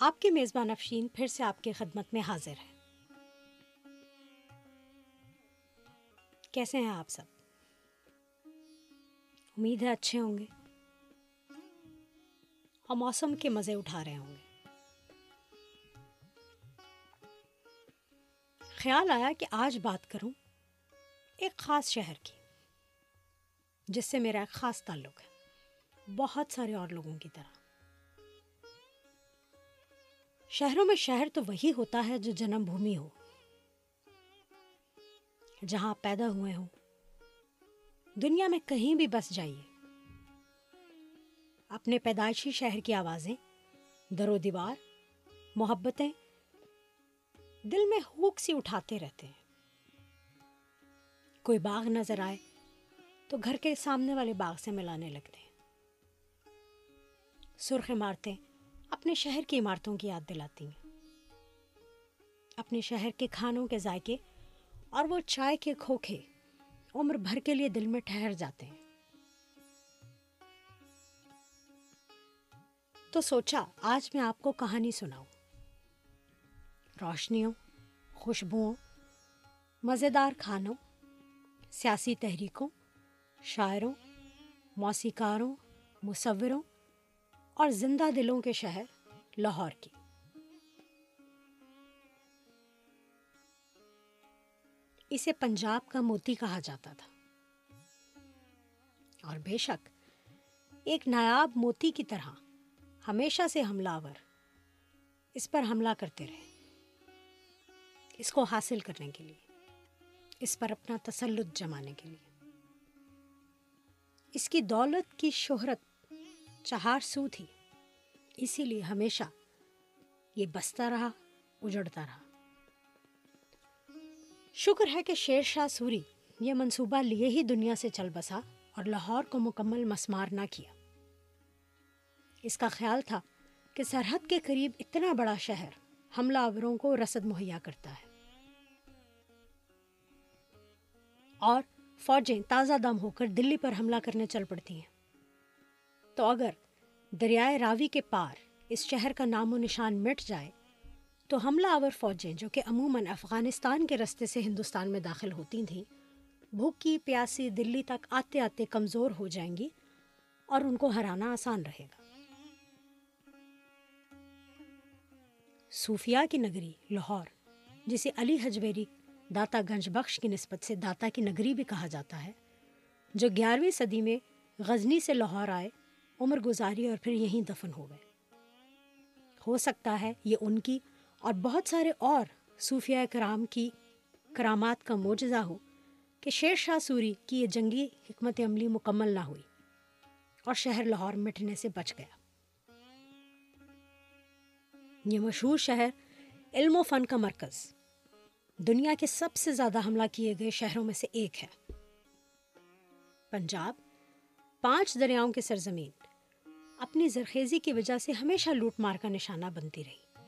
آپ کی میزبان افشین پھر سے آپ کی خدمت میں حاضر ہے کیسے ہیں آپ سب؟ امید ہے اچھے ہوں گے۔ اور موسم کے مزے اٹھا رہے ہوں گے۔ خیال آیا کہ آج بات کروں ایک خاص شہر کی، جس سے میرا ایک خاص تعلق ہے۔ بہت سارے اور لوگوں کی طرح۔ شہروں میں شہر تو وہی ہوتا ہے جو جنم بھومی ہو، جہاں پیدا ہوئے ہوں۔ دنیا میں کہیں بھی بس جائیے۔ اپنے پیدائشی شہر کی آوازیں، در و دیوار، محبتیں، دل میں ہوک سی اٹھاتے رہتے ہیں۔ کوئی باغ نظر آئے تو گھر کے سامنے والے باغ سے ملانے لگتے ہیں۔ سرخ عمارتیں اپنے شہر کی عمارتوں کی یاد دلاتی ہیں اپنے شہر کے کھانوں کے ذائقے اور وہ چائے کے کھوکھے عمر بھر کے لیے دل میں ٹھہر جاتے ہیں۔ تو سوچا، آج میں آپ کو کہانی سناؤں۔ روشنیوں، خوشبوؤں، مزیدار کھانوں، سیاسی تحریکوں، شاعروں، موسیقاروں، مصوروں اور زندہ دلوں کے شہر لاہور کی۔ اسے پنجاب کا موتی کہا جاتا تھا۔ اور بے شک ایک نایاب موتی کی طرح ہمیشہ سے حملہ آور اس پر حملہ کرتے رہے۔ اس کو حاصل کرنے کے لیے، اس پر اپنا تسلط جمانے کے لیے۔ اس کی دولت کی شہرت چہار سو تھی۔ اسی لیے ہمیشہ یہ بستا رہا، اجڑتا رہا۔ شکر ہے کہ شیر شاہ سوری یہ منصوبہ لیے ہی دنیا سے چل بسا اور لاہور کو مکمل مسمار نہ کیا۔ اس کا خیال تھا کہ سرحد کے قریب اتنا بڑا شہر حملہ آوروں کو رسد مہیا کرتا ہے۔ اور فوجیں تازہ دم ہو کر دلی پر حملہ کرنے چل پڑتی ہیں۔ تو اگر دریائے راوی کے پار اس شہر کا نام و نشان مٹ جائے تو حملہ آور فوجیں جو کہ عموماً افغانستان کے رستے سے ہندوستان میں داخل ہوتی تھیں، بھوکی پیاسی دلی تک آتے آتے کمزور ہو جائیں گی اور ان کو ہرانا آسان رہے گا۔ صوفیہ کی نگری لاہور، جسے علی حجویری داتا گنج بخش کی نسبت سے داتا کی نگری بھی کہا جاتا ہے، جو گیارہویں صدی میں غزنی سے لاہور آئے عمر گزاری اور پھر یہیں دفن ہو گئے۔ ہو سکتا ہے یہ ان کی اور بہت سارے اور صوفیہ کرام کی کرامات کا معجزہ ہو کہ شیر شاہ سوری کی یہ جنگی حکمت عملی مکمل نہ ہوئی اور شہر لاہور مٹنے سے بچ گیا۔ یہ مشہور شہر علم و فن کا مرکز۔ دنیا کے سب سے زیادہ حملہ کیے گئے شہروں میں سے ایک ہے۔ پنجاب، پانچ دریاؤں کی سرزمین۔ اپنی زرخیزی کی وجہ سے ہمیشہ لوٹ مار کا نشانہ بنتی رہی۔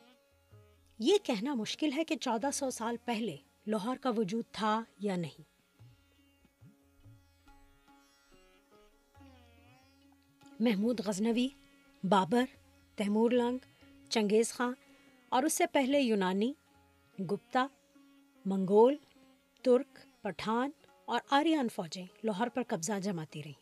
یہ کہنا مشکل ہے کہ چودہ سو سال پہلے لاہور کا وجود تھا یا نہیں۔ محمود غزنوی، بابر، تیمور لنگ، چنگیز خان اور اس سے پہلے یونانی، گپتا، منگول، ترک، پٹھان اور آریان فوجیں لاہور پر قبضہ جماتی رہیں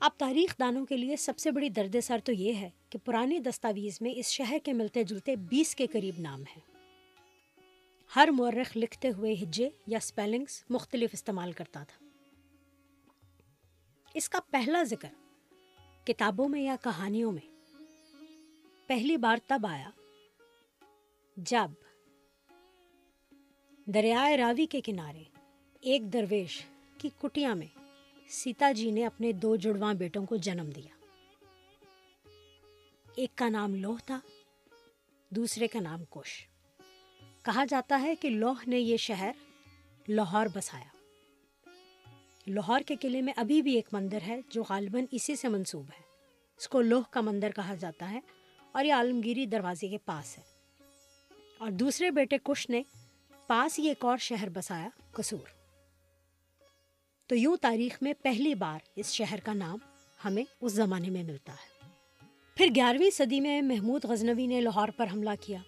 اب تاریخ دانوں کے لیے سب سے بڑی درد سر تو یہ ہے کہ پرانی دستاویز میں اس شہر کے ملتے جلتے بیس کے قریب نام ہیں۔ ہر مورخ لکھتے ہوئے ہجے یا سپیلنگز مختلف استعمال کرتا تھا۔ اس کا پہلا ذکر کتابوں میں یا کہانیوں میں۔ پہلی بار تب آیا جب دریائے راوی کے کنارے ایک درویش کی کٹیا میں سیتا جی نے اپنے دو جڑواں بیٹوں کو جنم دیا۔ ایک کا نام لوہ تھا، دوسرے کا نام کش کہا جاتا ہے کہ لوہ نے یہ شہر لاہور بسایا۔ لاہور کے قلعے میں ابھی بھی ایک مندر ہے جو غالباً اسی سے منسوب ہے۔ اس کو لوہ کا مندر کہا جاتا ہے اور یہ عالمگیری دروازے کے پاس ہے۔ اور دوسرے بیٹے کش نے پاس ہی ایک اور شہر بسایا، قصور۔ تو یوں تاریخ میں پہلی بار اس شہر کا نام ہمیں اس زمانے میں ملتا ہے۔ پھر گیارہویں صدی میں محمود غزنوی نے لاہور پر حملہ کیا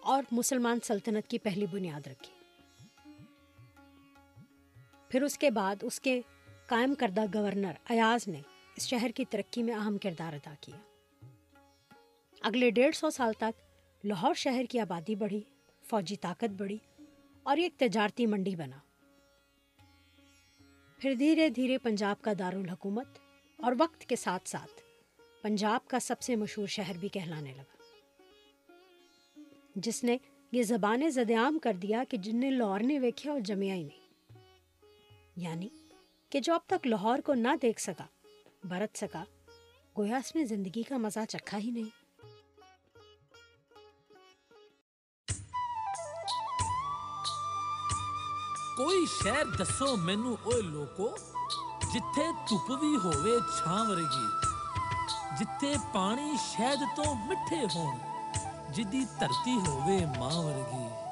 اور مسلمان سلطنت کی پہلی بنیاد رکھی۔ پھر اس کے بعد اس کے قائم کردہ گورنر ایاز نے اس شہر کی ترقی میں اہم کردار ادا کیا۔ اگلے ڈیڑھ سو سال تک لاہور شہر کی آبادی بڑھی، فوجی طاقت بڑھی اور یہ ایک تجارتی منڈی بنا۔ پھر دھیرے دھیرے پنجاب کا دارالحکومت اور وقت کے ساتھ ساتھ پنجاب کا سب سے مشہور شہر بھی کہلانے لگا۔ جس نے یہ زبانیں زد عام کر دیا کہ جن نے لاہور نے ویکھیا اور جمیا ہی نہیں۔ یعنی کہ جو اب تک لاہور کو نہ دیکھ سکا، برت سکا، گویا اس نے زندگی کا مزہ چکھا ہی نہیں۔ کوئی شہر دسو مینو اوے لوکو جتھے دھپ بھی ہووے چھاں ورگی جتھے پانی شہد تو مٹھے ہون جدی دھرتی ہووے ماں ورگی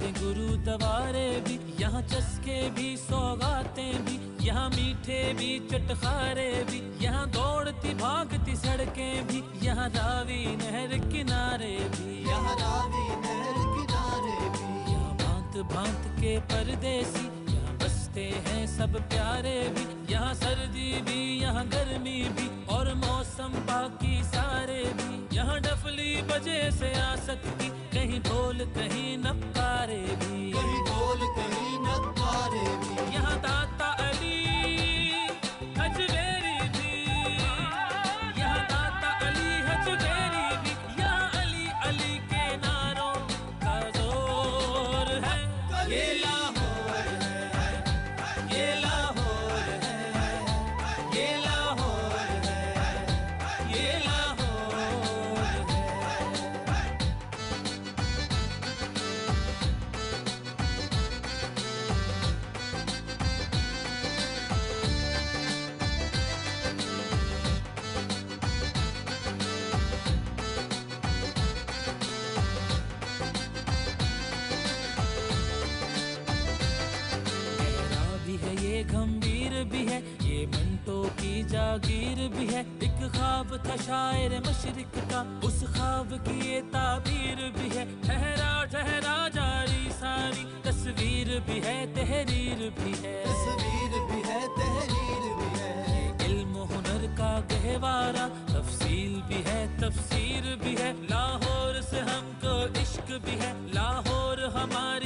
یہاں گرو دوارے بھی، یہاں چسکے بھی سوگاتیں بھی، یہاں میٹھے بھی، چٹخارے بھی، یہاں دوڑتی، بھاگتی سڑکیں بھی، یہاں راوی نہر کنارے بھی، یہاں راوی نہر کنارے بھی، یہاں بھانت بھانت کے پردیسی، یہاں بستے ہیں سب پیارے بھی، یہاں سردی بھی، یہاں گرمی بھی، اور موسم باقی سارے بھی، یہاں ڈفلی بجے سے آ سکتی کہیں ڈھول کہیں نقارے بھی۔ بھی ہے۔ ایک خواب تھا شاعر مشرق کا اس خواب کی یہ تعبیر بھی ہے۔ ٹھہرا ٹھہرا جاری ساری۔ تصویر بھی ہے تحریر بھی ہے۔ تصویر بھی ہے تحریر بھی ہے۔ علم و ہنر کا گہوارہ تفصیل بھی ہے تفسیر بھی ہے۔ لاہور سے ہم کو عشق بھی ہے۔ لاہور ہماری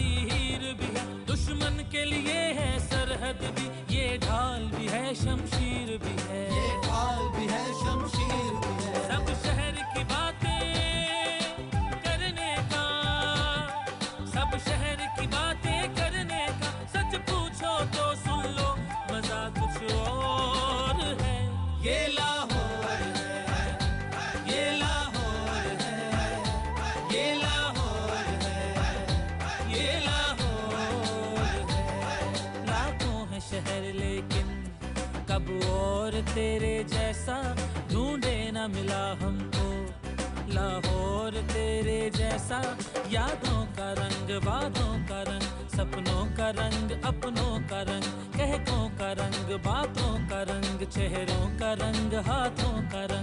ملا ہم کو۔ لاہور تیرے جیسا، یادوں کا رنگ بادوں کا رنگ، سپنوں کا رنگ، اپنوں کا رنگ، کہکوں کا رنگ، باتوں کا رنگ، چہروں کا رنگ، ہاتھوں کا رنگ۔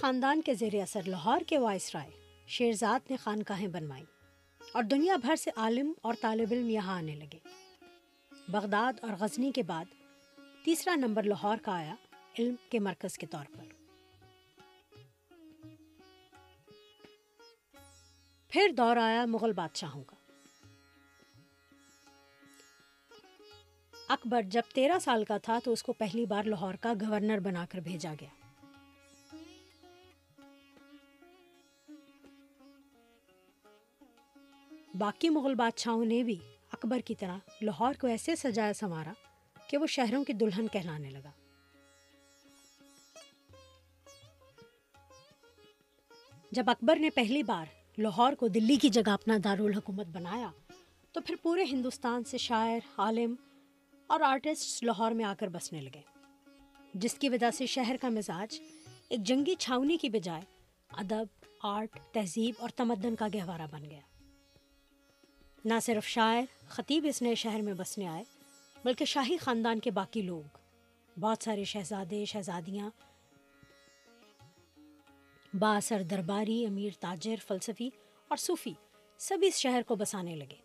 خاندان کے زیر اثر لاہور کے وائس رائے شیرزاد نے خانقاہیں بنوائیں اور دنیا بھر سے عالم اور طالب علم یہاں آنے لگے۔ بغداد اور غزنی کے بعد تیسرا نمبر لاہور کا آیا علم کے مرکز کے طور پر۔ پھر دور آیا مغل بادشاہوں کا۔ اکبر جب تیرہ سال کا تھا تو اس کو پہلی بار لاہور کا گورنر بنا کر بھیجا گیا۔ باقی مغل بادشاہوں نے بھی اکبر کی طرح لاہور کو ایسے سجایا سنوارا کہ وہ شہروں کی دلہن کہلانے لگا۔ جب اکبر نے پہلی بار لاہور کو دلی کی جگہ اپنا دارالحکومت بنایا، تو پھر پورے ہندوستان سے شاعر، عالم اور آرٹسٹ لاہور میں آ کر بسنے لگے، جس کی وجہ سے شہر کا مزاج ایک جنگی چھاونی کی بجائے ادب، آرٹ، تہذیب اور تمدن کا گہوارہ بن گیا۔ نہ صرف شاعر، خطیب اس نئے شہر میں بسنے آئے، بلکہ شاہی خاندان کے باقی لوگ، بہت سارے شہزادے، شہزادیاں باثر درباری، امیر تاجر، فلسفی اور صوفی سب اس شہر کو بسانے لگے۔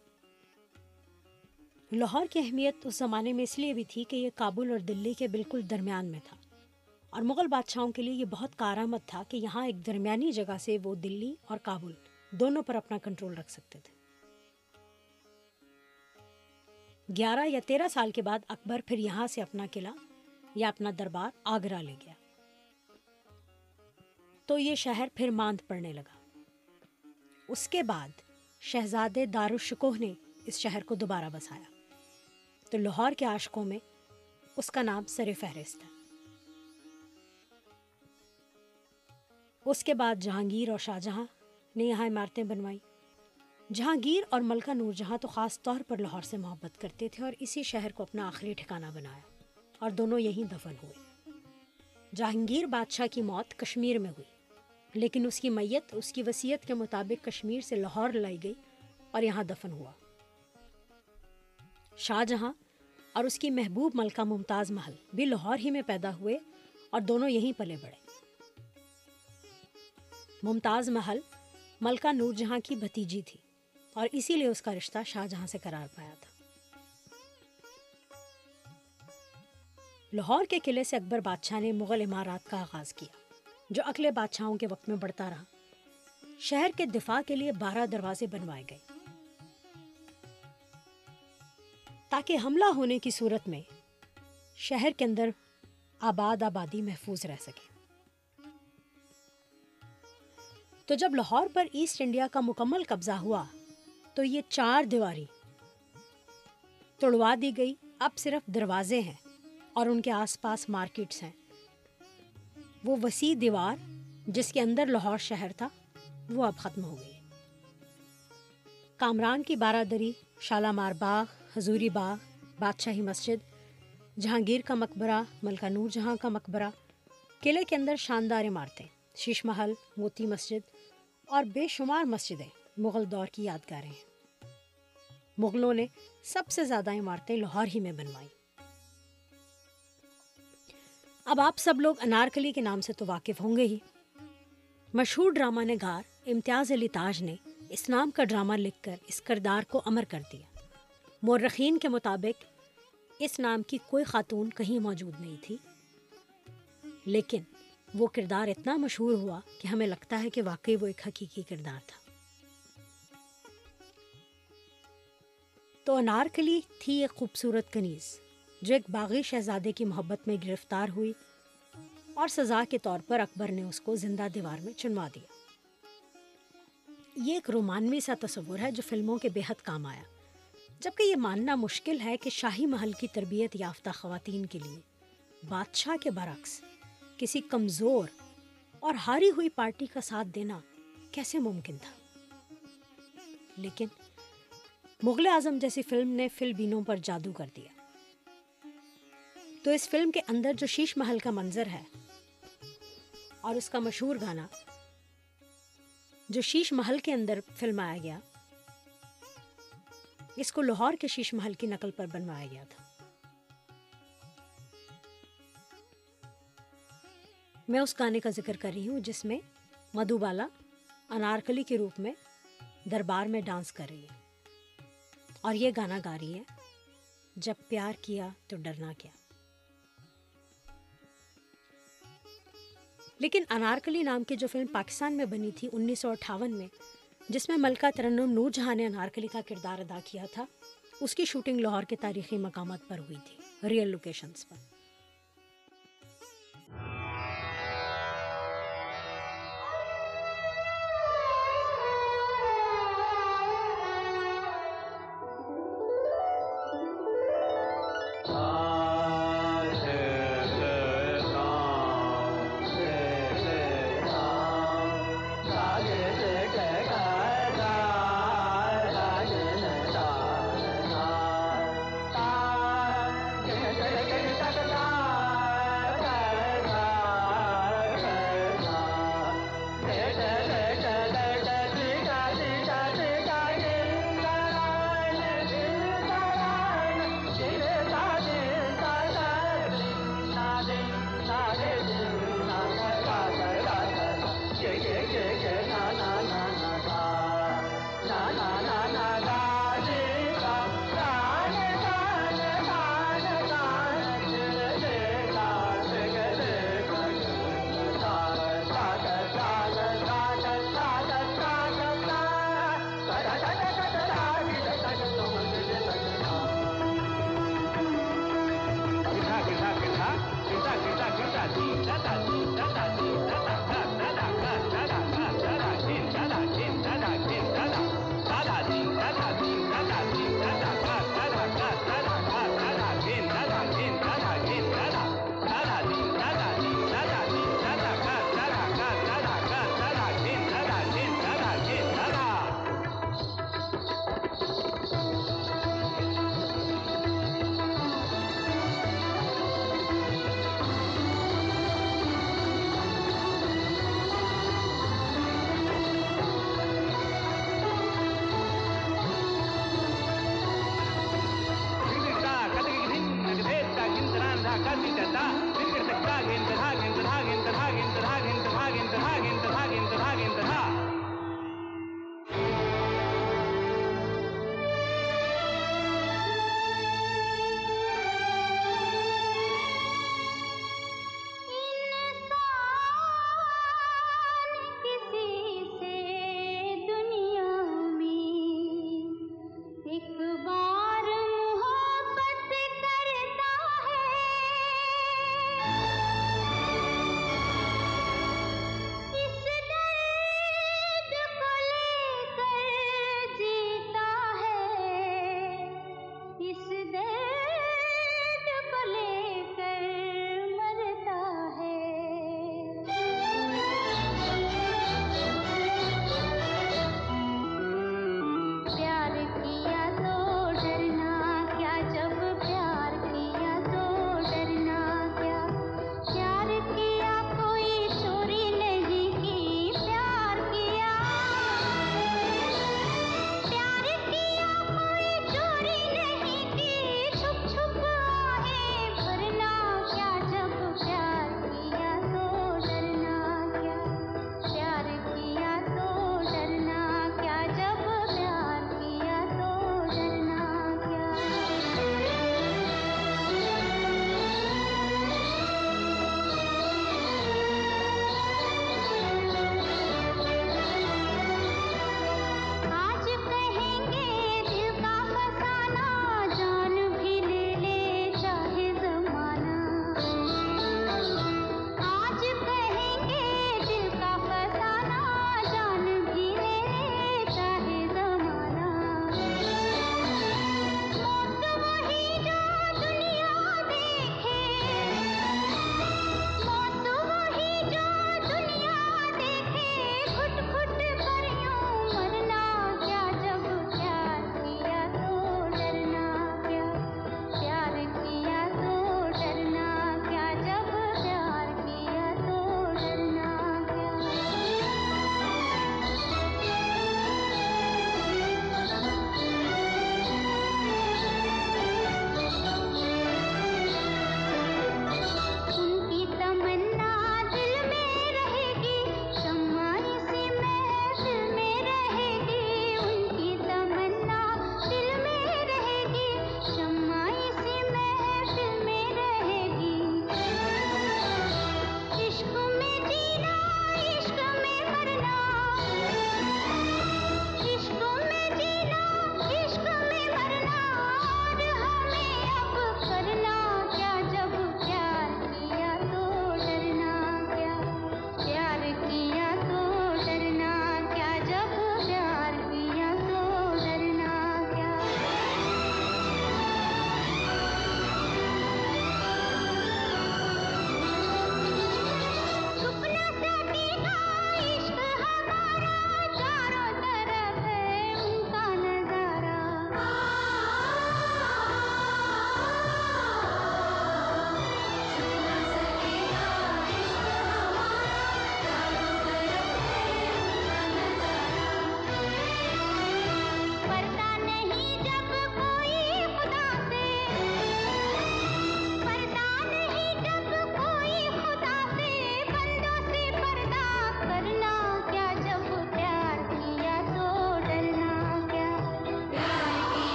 لاہور کی اہمیت اس زمانے میں اس لیے بھی تھی کہ یہ کابل اور دلی کے بالکل درمیان میں تھا۔ اور مغل بادشاہوں کے لیے یہ بہت کارآمد تھا کہ یہاں ایک درمیانی جگہ سے وہ دلی اور کابل دونوں پر اپنا کنٹرول رکھ سکتے تھے۔ گیارہ یا تیرہ سال کے بعد اکبر پھر یہاں سے اپنا قلعہ یا اپنا دربار آگرہ لے گیا۔ تو یہ شہر پھر ماند پڑنے لگا۔ اس کے بعد شہزادے دارالشکوہ نے اس شہر کو دوبارہ بسایا۔ تو لاہور کے عاشقوں میں اس کا نام سر فہرست ہے۔ اس کے بعد جہانگیر اور شاہ جہاں نے یہاں عمارتیں بنوائیں۔ جہانگیر اور ملکہ نور جہاں تو خاص طور پر لاہور سے محبت کرتے تھے اور اسی شہر کو اپنا آخری ٹھکانہ بنایا اور دونوں یہیں دفن ہوئے۔ جہانگیر بادشاہ کی موت کشمیر میں ہوئی، لیکن اس کی میت، اس کی وصیت کے مطابق کشمیر سے لاہور لائی گئی اور یہاں دفن ہوا۔ شاہ جہاں اور اس کی محبوب ملکہ ممتاز محل بھی لاہور ہی میں پیدا ہوئے اور دونوں یہیں پلے بڑھے ممتاز محل ملکہ نور جہاں کی بھتیجی تھی۔ اور اسی لیے اس کا رشتہ شاہ جہاں سے قرار پایا تھا۔ لاہور کے قلعے سے اکبر بادشاہ نے مغل عمارات کا آغاز کیا، جو اگلے بادشاہوں کے وقت میں بڑھتا رہا۔ شہر کے دفاع کے لیے بارہ دروازے بنوائے گئے۔ تاکہ حملہ ہونے کی صورت میں شہر کے اندر آباد آبادی محفوظ رہ سکے۔ تو جب لاہور پر ایسٹ انڈیا کا مکمل قبضہ ہوا تو یہ چار دیواری توڑوا دی گئی۔ اب صرف دروازے ہیں اور ان کے آس پاس مارکیٹس ہیں۔ وہ وسیع دیوار جس کے اندر لاہور شہر تھا، وہ اب ختم ہو گئی۔ کامران کی بارادری، شالامار باغ، حضوری باغ، بادشاہی مسجد، جہانگیر کا مقبرہ، ملکہ نور جہاں کا مقبرہ، قلعے کے اندر شاندار عمارتیں، شیش محل، موتی مسجد اور بے شمار مسجدیں۔ مغل دور کی یادگاریں ہیں۔ مغلوں نے سب سے زیادہ عمارتیں لاہور ہی میں بنوائیں۔ اب آپ سب لوگ انارکلی کے نام سے تو واقف ہوں گے ہی۔ مشہور ڈرامہ نگار امتیاز علی تاج نے اس نام کا ڈرامہ لکھ کر اس کردار کو امر کر دیا۔ مورخین کے مطابق اس نام کی کوئی خاتون کہیں موجود نہیں تھی۔ لیکن وہ کردار اتنا مشہور ہوا کہ ہمیں لگتا ہے کہ واقعی وہ ایک حقیقی کردار تھا۔ تو انارکلی تھی ایک خوبصورت کنیز، جو ایک باغی شہزادے کی محبت میں گرفتار ہوئی اور سزا کے طور پر اکبر نے اس کو زندہ دیوار میں چنوا دیا۔ یہ ایک رومانوی سا تصور ہے جو فلموں کے بے حد کام آیا، جبکہ یہ ماننا مشکل ہے کہ شاہی محل کی تربیت یافتہ خواتین کے لیے بادشاہ کے برعکس کسی کمزور اور ہاری ہوئی پارٹی کا ساتھ دینا کیسے ممکن تھا؟ لیکن مغل اعظم جیسی فلم نے فلبینوں پر جادو کر دیا۔ تو اس فلم کے اندر جو شیش محل کا منظر ہے اور اس کا مشہور گانا، جو شیش محل کے اندر فلمایا گیا، اس کو لاہور کے شیش محل کی نقل پر بنوایا گیا تھا۔ میں اس گانے کا ذکر کر رہی ہوں جس میں مدھو بالا انارکلی کے روپ میں دربار میں ڈانس کر رہی ہے۔ اور یہ گانا گا رہی ہے۔ جب پیار کیا تو ڈرنا کیا۔ لیکن انارکلی نام کی جو فلم پاکستان میں بنی تھی انیس سو اٹھاون میں، جس میں ملکہ ترنم نور جہاں نے انارکلی کا کردار ادا کیا تھا، اس کی شوٹنگ لاہور کے تاریخی مقامات پر ہوئی تھی، ریئل لوکیشنز پر۔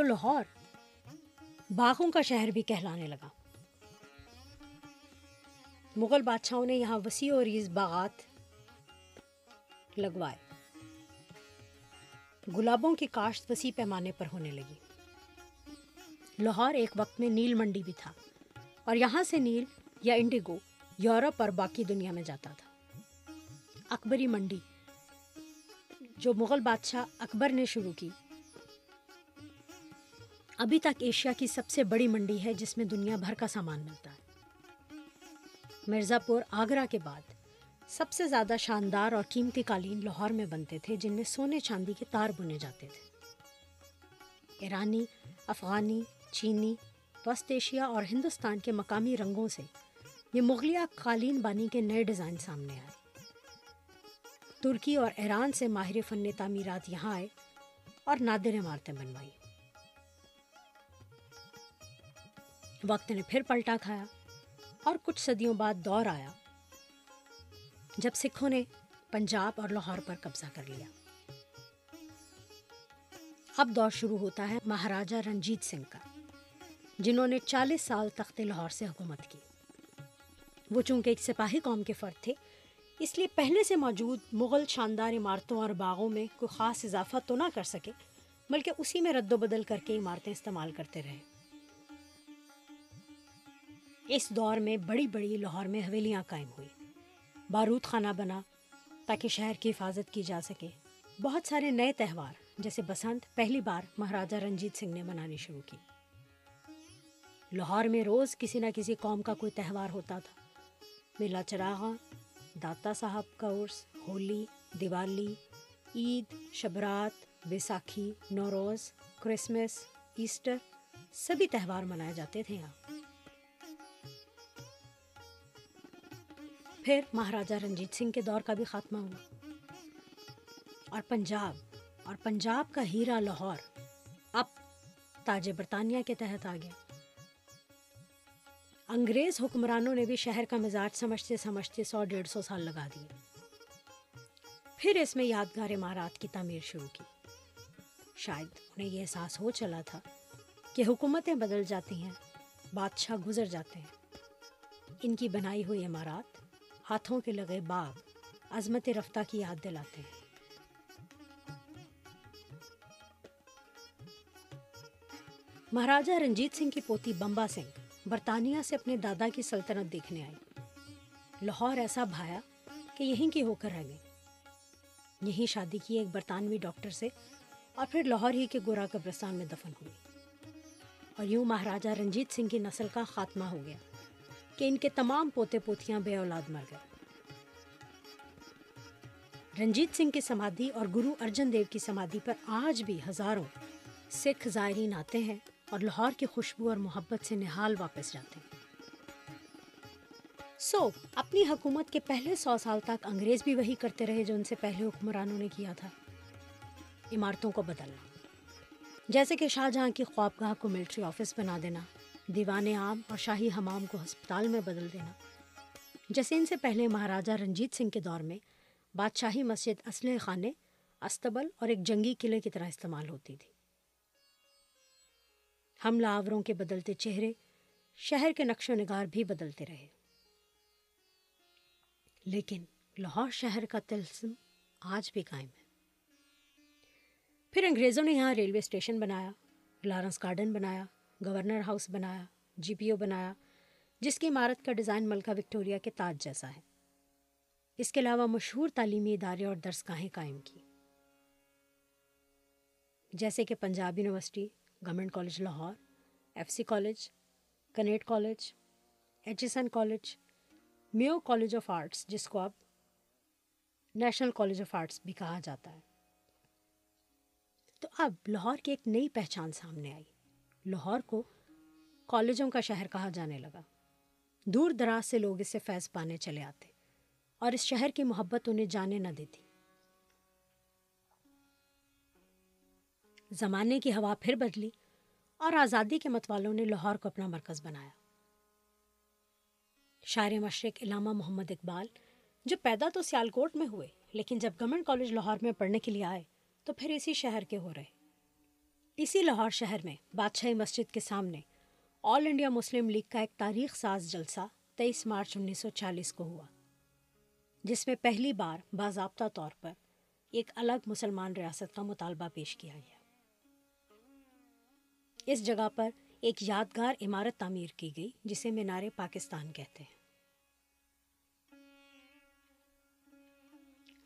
تو لاہور۔ باغوں کا شہر بھی کہلانے لگا۔ مغل بادشاہوں نے یہاں وسیع و ریز باغات لگوائے۔ گلابوں کی کاشت وسیع پیمانے پر ہونے لگی۔ لاہور ایک وقت میں نیل منڈی بھی تھا اور یہاں سے نیل یا انڈیگو یورپ اور باقی دنیا میں جاتا تھا۔ اکبری منڈی، جو مغل بادشاہ اکبر نے شروع کی ابھی تک ایشیا کی سب سے بڑی منڈی ہے جس میں دنیا بھر کا سامان ملتا ہے۔ مرزا پور آگرہ کے بعد سب سے زیادہ شاندار اور قیمتی قالین لاہور میں بنتے تھے، جن میں سونے چاندی کے تار بنے جاتے تھے۔ ایرانی، افغانی، چینی، وسط ایشیا اور ہندوستان کے مقامی رنگوں سے یہ مغلیہ قالین بانی کے نئے ڈیزائن سامنے آئے۔ ترکی اور ایران سے ماہر فن تعمیرات یہاں آئے اور نادر عمارتیں بنوائی وقت نے پھر پلٹا کھایا اور کچھ صدیوں بعد دور آیا، جب سکھوں نے پنجاب اور لاہور پر قبضہ کر لیا۔ اب دور شروع ہوتا ہے مہاراجہ رنجیت سنگھ کا، جنہوں نے چالیس سال تخت لاہور سے حکومت کی۔ وہ چونکہ ایک سپاہی قوم کے فرد تھے، اس لیے پہلے سے موجود مغل شاندار عمارتوں اور باغوں میں کوئی خاص اضافہ تو نہ کر سکے، بلکہ اسی میں رد و بدل کر کے عمارتیں استعمال کرتے رہے۔ اس دور میں بڑی بڑی لاہور میں حویلیاں قائم ہوئی۔ بارود خانہ بنا تاکہ شہر کی حفاظت کی جا سکے۔ بہت سارے نئے تہوار، جیسے بسنت، پہلی بار مہاراجہ رنجیت سنگھ نے منانی شروع کی۔ لاہور میں روز کسی نہ کسی قوم کا کوئی تہوار ہوتا تھا۔ میلہ چراغاں، داتا صاحب کا عرس Holi, Diwali, Eid, Shabrat, Baisakhi, Nowruz, Christmas, Easter, سبھی تہوار منائے جاتے تھے یہاں۔ پھر مہاراجہ رنجیت سنگھ کے دور کا بھی خاتمہ ہوا۔ اور پنجاب اور پنجاب کا ہیرا لاہور اب تاج برطانیہ کے تحت آ گیا انگریز حکمرانوں نے بھی شہر کا مزاج سمجھتے سمجھتے سو ڈیڑھ سو سال لگا دیے۔ پھر اس میں یادگار عمارات کی تعمیر شروع کی۔ شاید انہیں یہ احساس ہو چلا تھا کہ حکومتیں بدل جاتی ہیں، بادشاہ گزر جاتے ہیں۔ ان کی بنائی ہوئی عمارات ہاتھوں کے لگے باغ عظمت رفتہ کی یاد دلاتے ہیں۔ مہاراجہ رنجیت سنگھ کی پوتی بمبا سنگھ برطانیہ سے اپنے دادا کی سلطنت دیکھنے آئی۔ لاہور ایسا بھایا کہ یہیں کی ہو کر رہ گئی۔ یہیں شادی کی ایک برطانوی ڈاکٹر سے اور پھر لاہور ہی کے گورا قبرستان میں دفن ہوئی۔ اور یوں مہاراجہ رنجیت سنگھ کی نسل کا خاتمہ ہو گیا۔ کہ ان کے تمام پوتے پوتیاں بے اولاد مر گئے۔ رنجیت سنگھ کی سمادھی اور گرو ارجن دیو کی سمادھی پر آج بھی ہزاروں سکھ زائرین آتے ہیں اور لاہور کی خوشبو اور محبت سے نہال واپس جاتے ہیں۔ سو، اپنی حکومت کے پہلے سو سال تک انگریز بھی وہی کرتے رہے جو ان سے پہلے حکمرانوں نے کیا تھا۔ عمارتوں کو بدلنا، جیسے کہ شاہ جہاں کی خوابگاہ کو ملٹری آفس بنا دینا۔ دیوان عام اور شاہی حمام کو ہسپتال میں بدل دینا۔ جیسے ان سے پہلے مہاراجہ رنجیت سنگھ کے دور میں بادشاہی مسجد اسلحہ خانے، استبل اور ایک جنگی قلعے کی طرح استعمال ہوتی تھی۔ حملہ آوروں کے بدلتے چہرے شہر کے نقش و نگار بھی بدلتے رہے۔ لیکن لاہور شہر کا تلسم آج بھی قائم ہے۔ پھر انگریزوں نے یہاں ریلوے اسٹیشن بنایا، لارنس گارڈن بنایا گورنر ہاؤس بنایا جی پی او بنایا، جس کی عمارت کا ڈیزائن ملکہ وکٹوریا کے تاج جیسا ہے۔ اس کے علاوہ مشہور تعلیمی ادارے اور درسگاہیں قائم کی۔ جیسے کہ Punjab university, government college Lahore, F C college Kinnaird college, H S N college, Mayo college of arts, جس کو اب نیشنل کالج آف آرٹس بھی کہا جاتا ہے۔ تو اب لاہور کی ایک نئی پہچان سامنے آئی۔ لاہور کو کالجوں کا شہر کہا جانے لگا۔ دور دراز سے لوگ اس سے فیض پانے چلے آتے اور اس شہر کی محبت انہیں جانے نہ دیتی۔ زمانے کی ہوا پھر بدلی اور آزادی کے متوالوں نے لاہور کو اپنا مرکز بنایا۔ شاعر مشرق علامہ محمد اقبال جو پیدا تو سیالکوٹ میں ہوئے، لیکن جب گورنمنٹ کالج لاہور میں پڑھنے کے لیے آئے تو پھر اسی شہر کے ہو رہے۔ اسی لاہور شہر میں بادشاہی مسجد کے سامنے آل انڈیا مسلم لیگ کا ایک تاریخ ساز جلسہ تیئیس مارچ انیس سو چالیس کو ہوا، جس میں پہلی بار باضابطہ طور پر ایک الگ مسلمان ریاست کا مطالبہ پیش کیا گیا۔ اس جگہ پر ایک یادگار عمارت تعمیر کی گئی، جسے مینار پاکستان کہتے ہیں۔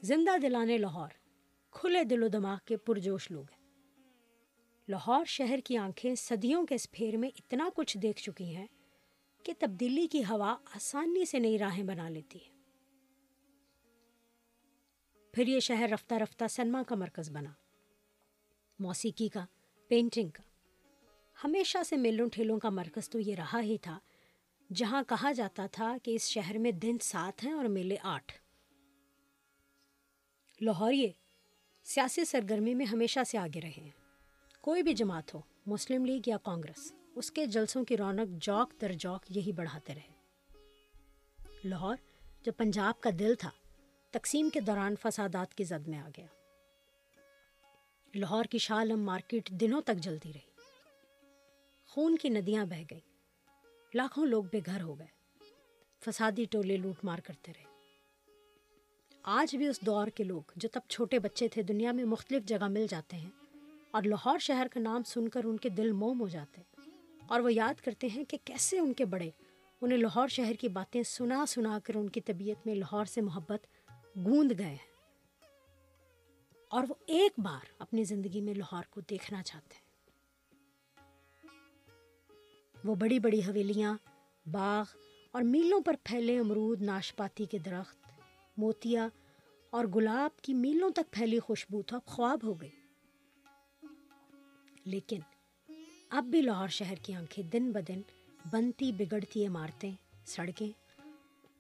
زندہ دلانے لاہور، کھلے دل و دماغ کے پرجوش لوگ ہیں۔ لاہور شہر کی آنکھیں صدیوں کے اس پھیر میں اتنا کچھ دیکھ چکی ہیں کہ تبدیلی کی ہوا آسانی سے نئی راہیں بنا لیتی ہے پھر یہ شہر رفتہ رفتہ سنما کا مرکز بنا، موسیقی کا پینٹنگ کا۔ ہمیشہ سے میلوں ٹھیلوں کا مرکز تو یہ رہا ہی تھا، جہاں کہا جاتا تھا کہ اس شہر میں دن سات ہیں اور میلے آٹھ۔ لاہوریے سیاسی سرگرمی میں ہمیشہ سے آگے رہے ہیں۔ کوئی بھی جماعت ہو، مسلم لیگ یا کانگریس، اس کے جلسوں کی رونق جوک در جوک یہی بڑھاتے رہے۔ لاہور جو پنجاب کا دل تھا، تقسیم کے دوران فسادات کی زد میں آ گیا۔ لاہور کی شالم مارکیٹ دنوں تک جلتی رہی۔ خون کی ندیاں بہہ گئیں۔ لاکھوں لوگ بے گھر ہو گئے۔ فسادی ٹولے لوٹ مار کرتے رہے۔ آج بھی اس دور کے لوگ جو تب چھوٹے بچے تھے، دنیا میں مختلف جگہ مل جاتے ہیں اور لاہور شہر کا نام سن کر ان کے دل موم ہو جاتے ہیں۔ اور وہ یاد کرتے ہیں کہ کیسے ان کے بڑے، انہیں لاہور شہر کی باتیں سنا سنا کر ان کی طبیعت میں لاہور سے محبت گوند گئے ہیں۔ اور وہ ایک بار اپنی زندگی میں لاہور کو دیکھنا چاہتے ہیں۔ وہ بڑی بڑی حویلیاں، باغ اور میلوں پر پھیلے امرود، ناشپاتی کے درخت موتیا اور گلاب کی میلوں تک پھیلی خوشبو تھا خواب ہو گئی۔ لیکن اب بھی لاہور شہر کی آنکھیں دن بدن بنتی بگڑتی عمارتیں، سڑکیں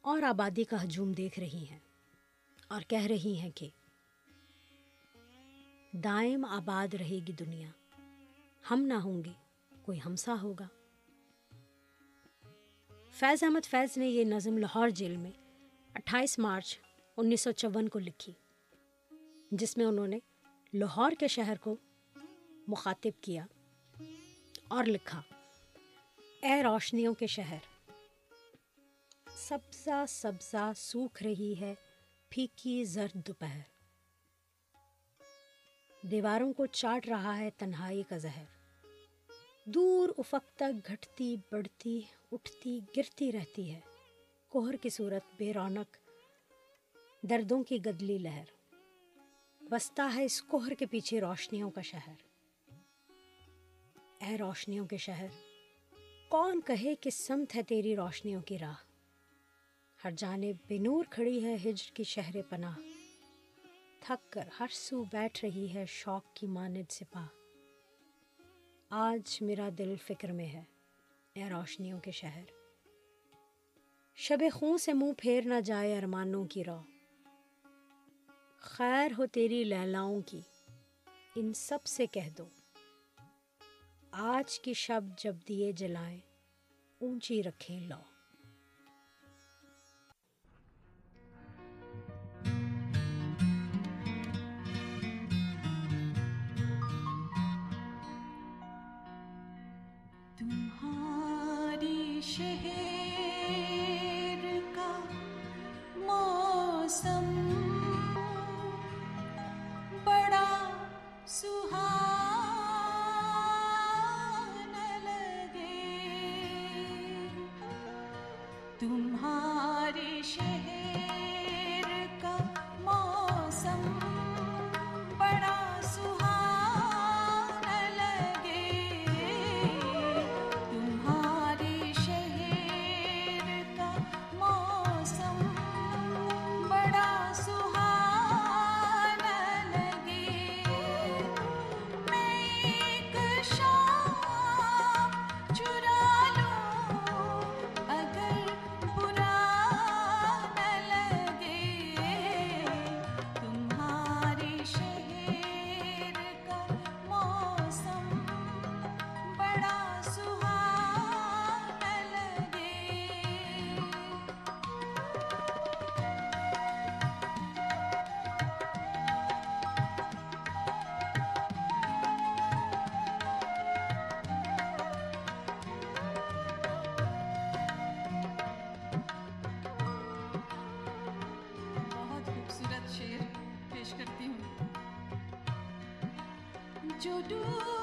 اور آبادی کا ہجوم دیکھ رہی ہیں اور کہہ رہی ہیں کہ دائم آباد رہے گی دنیا۔ ہم نہ ہوں گے، کوئی ہمسا ہوگا۔ فیض احمد فیض نے یہ نظم لاہور جیل میں اٹھائیس مارچ انیس سو چون کو لکھی، جس میں انہوں نے لاہور کے شہر کو مخاطب کیا اور لکھا، اے روشنیوں کے شہر، سبزہ سبزہ سوکھ رہی ہے، پھیکی زرد دوپہر۔ دیواروں کو چاٹ رہا ہے تنہائی کا زہر۔ دور افق تک گھٹتی بڑھتی اٹھتی گرتی رہتی ہے۔ کوہر کی صورت بے رونق، دردوں کی گدلی لہر۔ بستا ہے اس کوہر کے پیچھے روشنیوں کا شہر۔ اے روشنیوں کے شہر، کون کہے کہ سمت ہے تیری روشنیوں کی راہ؟ ہر جانب بے نور کھڑی ہے ہجر کی شہر پناہ۔ تھک کر ہر سو بیٹھ رہی ہے شوق کی ماند سپاہ۔ آج میرا دل فکر میں ہے، اے روشنیوں کے شہر۔ شب خوں سے منہ پھیر نہ جائے ارمانوں کی رو خیر ہو تیری لیلاؤں کی، ان سب سے کہہ دو۔ آج کی شب جب دیے جلائیں اونچی رکھیں لو۔ چوٹو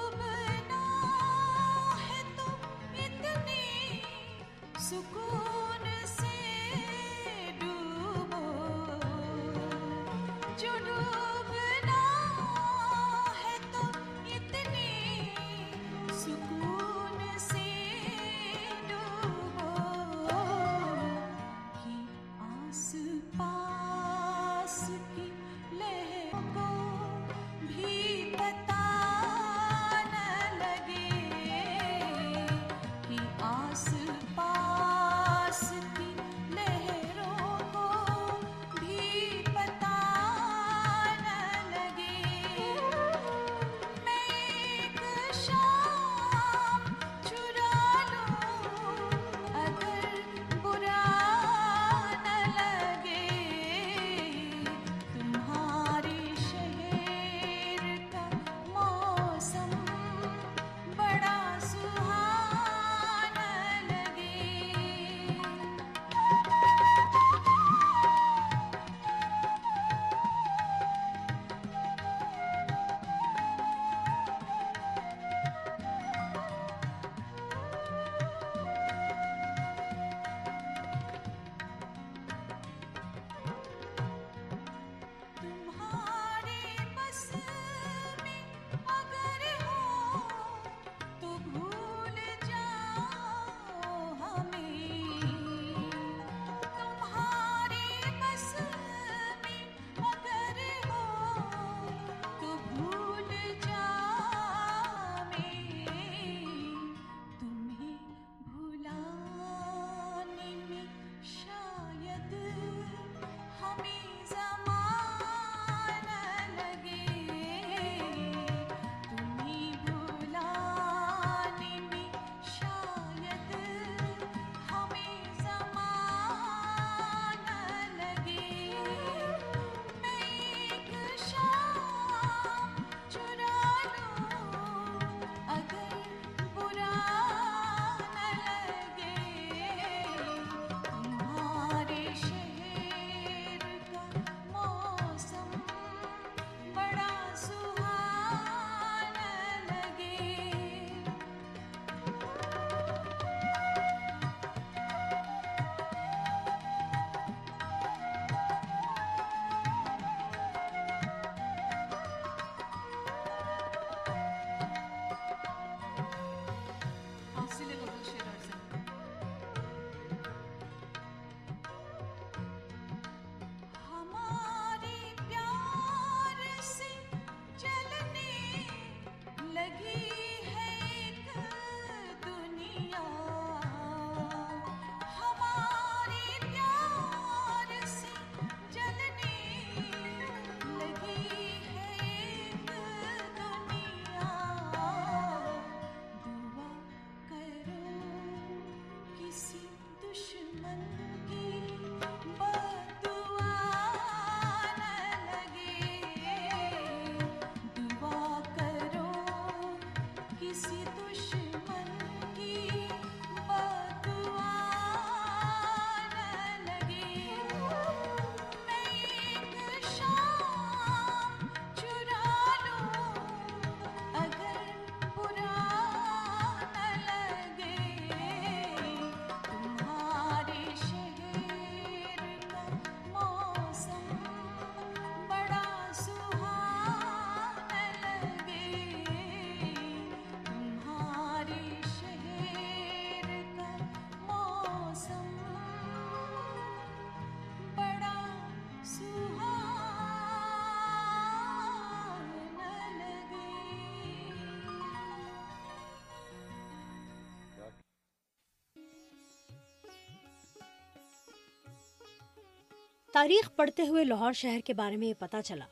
تاریخ پڑھتے ہوئے لاہور شہر کے بارے میں یہ پتا چلا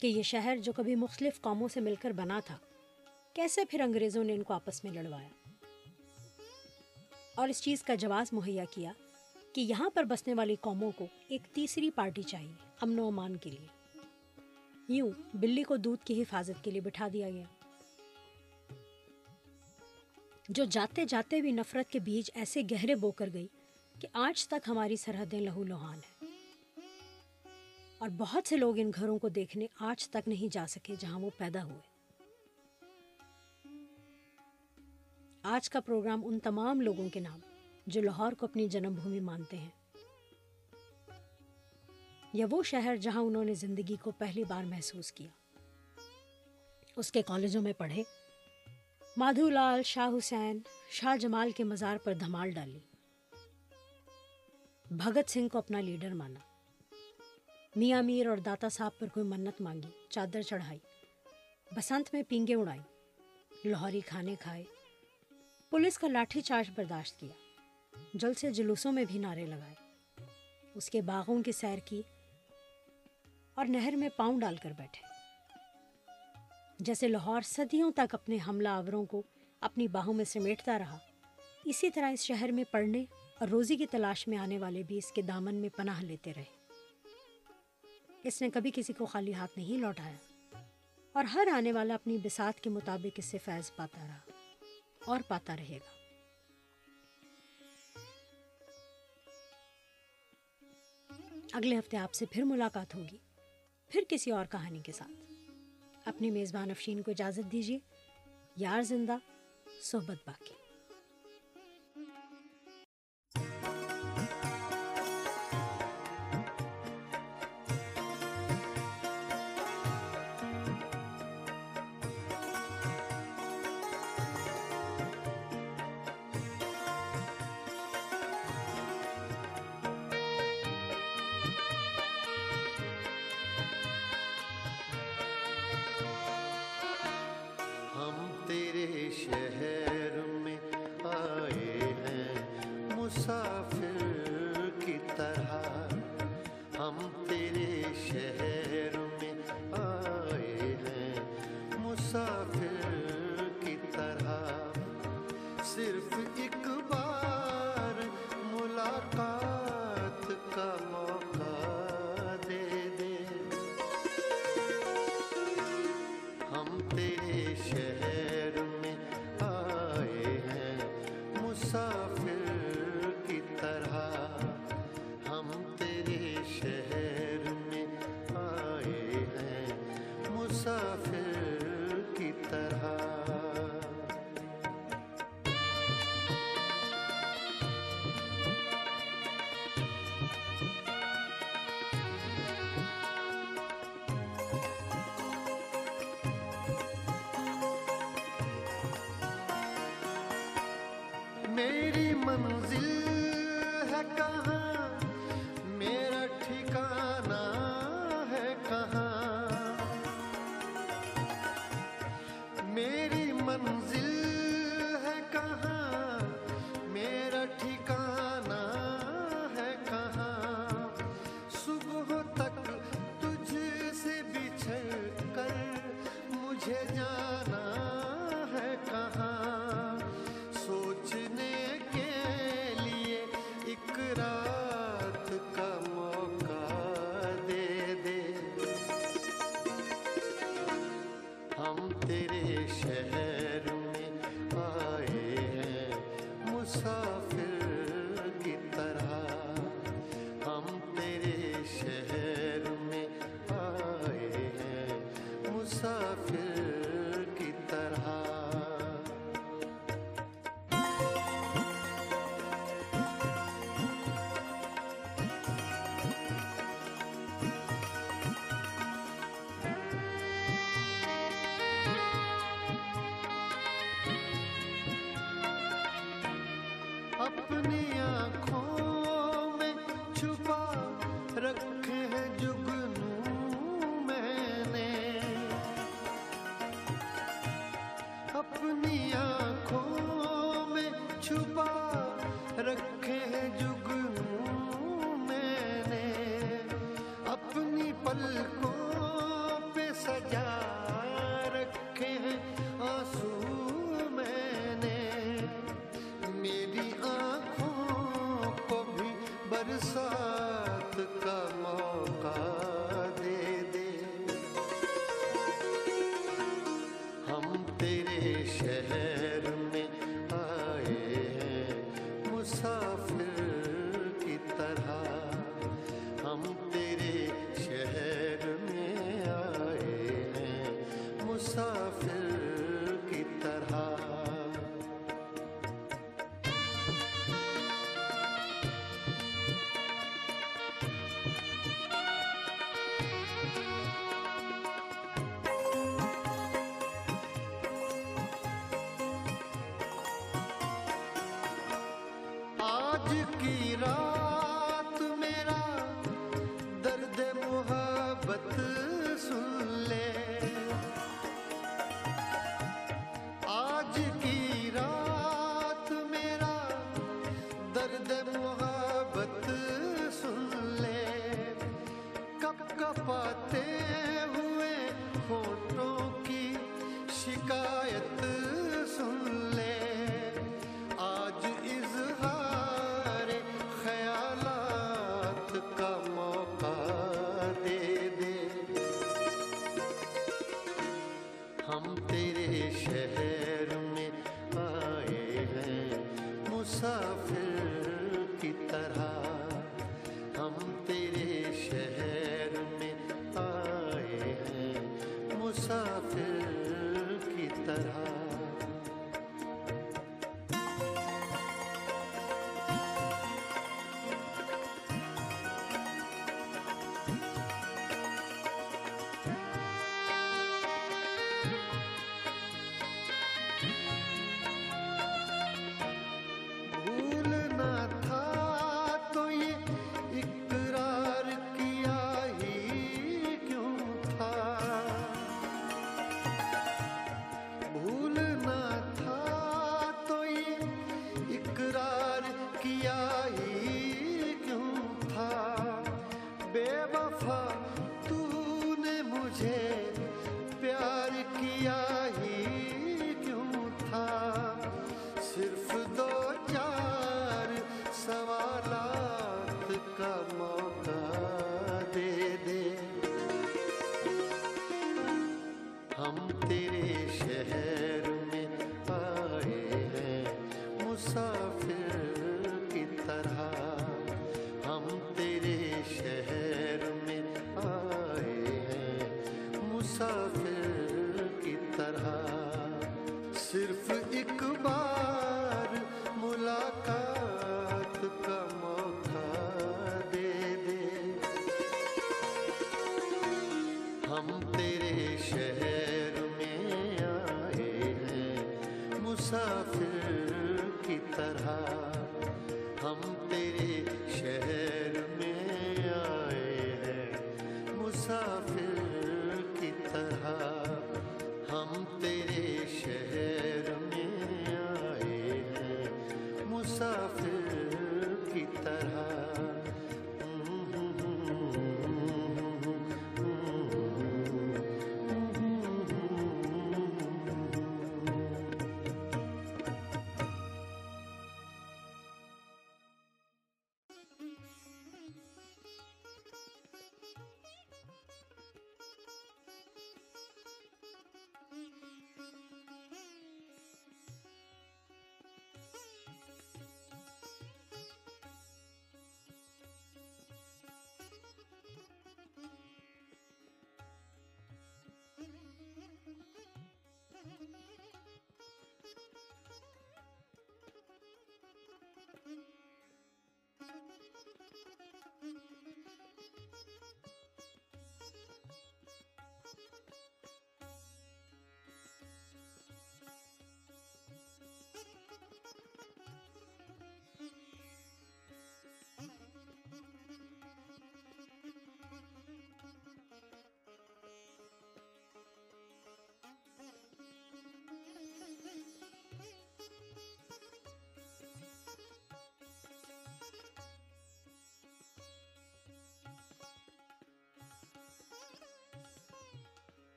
کہ یہ شہر جو کبھی مختلف قوموں سے مل کر بنا تھا، کیسے پھر انگریزوں نے ان کو آپس میں لڑوایا؟ اور اس چیز کا جواز مہیا کیا کہ یہاں پر بسنے والی قوموں کو ایک تیسری پارٹی چاہیے، امن و امان کے لیے۔ یوں بلی کو دودھ کی حفاظت کے لیے بٹھا دیا گیا۔ جو جاتے جاتے بھی نفرت کے بیج ایسے گہرے بو کر گئی کہ آج تک ہماری سرحدیں لہو لوہان ہیں۔ اور بہت سے لوگ ان گھروں کو دیکھنے آج تک نہیں جا سکے جہاں وہ پیدا ہوئے۔ آج کا پروگرام ان تمام لوگوں کے نام، جو لاہور کو اپنی جنم بھومی مانتے ہیں، یا وہ شہر جہاں انہوں نے زندگی کو پہلی بار محسوس کیا۔ اس کے کالجوں میں پڑھے، مادھو لال، شاہ حسین، شاہ جمال کے مزار پر دھمال ڈالی۔ بھگت سنگھ کو اپنا لیڈر مانا۔ میاں میر اور داتا صاحب پر کوئی منت مانگی، چادر چڑھائی، بسنت میں پینگے اڑائی لاہوری کھانے کھائے۔ پولیس کا لاٹھی چارج برداشت کیا، جل سے جلوسوں میں بھی نعرے لگائے۔ اس کے باغوں کی سیر کی اور نہر میں پاؤں ڈال کر بیٹھے۔ جیسے لاہور صدیوں تک اپنے حملہ آوروں کو اپنی باہوں میں سمیٹتا رہا، اسی طرح اس شہر میں پڑھنے اور روزی کی تلاش میں آنے والے بھی اس کے دامن میں پناہ لیتے رہے۔ اس نے کبھی کسی کو خالی ہاتھ نہیں لوٹایا اور ہر آنے والا اپنی بساط کے مطابق اس سے فیض پاتا رہا اور پاتا رہے گا۔ اگلے ہفتے آپ سے پھر ملاقات ہوگی۔ پھر کسی اور کہانی کے ساتھ۔ اپنی میزبان افشین کو اجازت دیجیے۔ یار زندہ، صحبت باقی۔ میری منزل شہر کی رات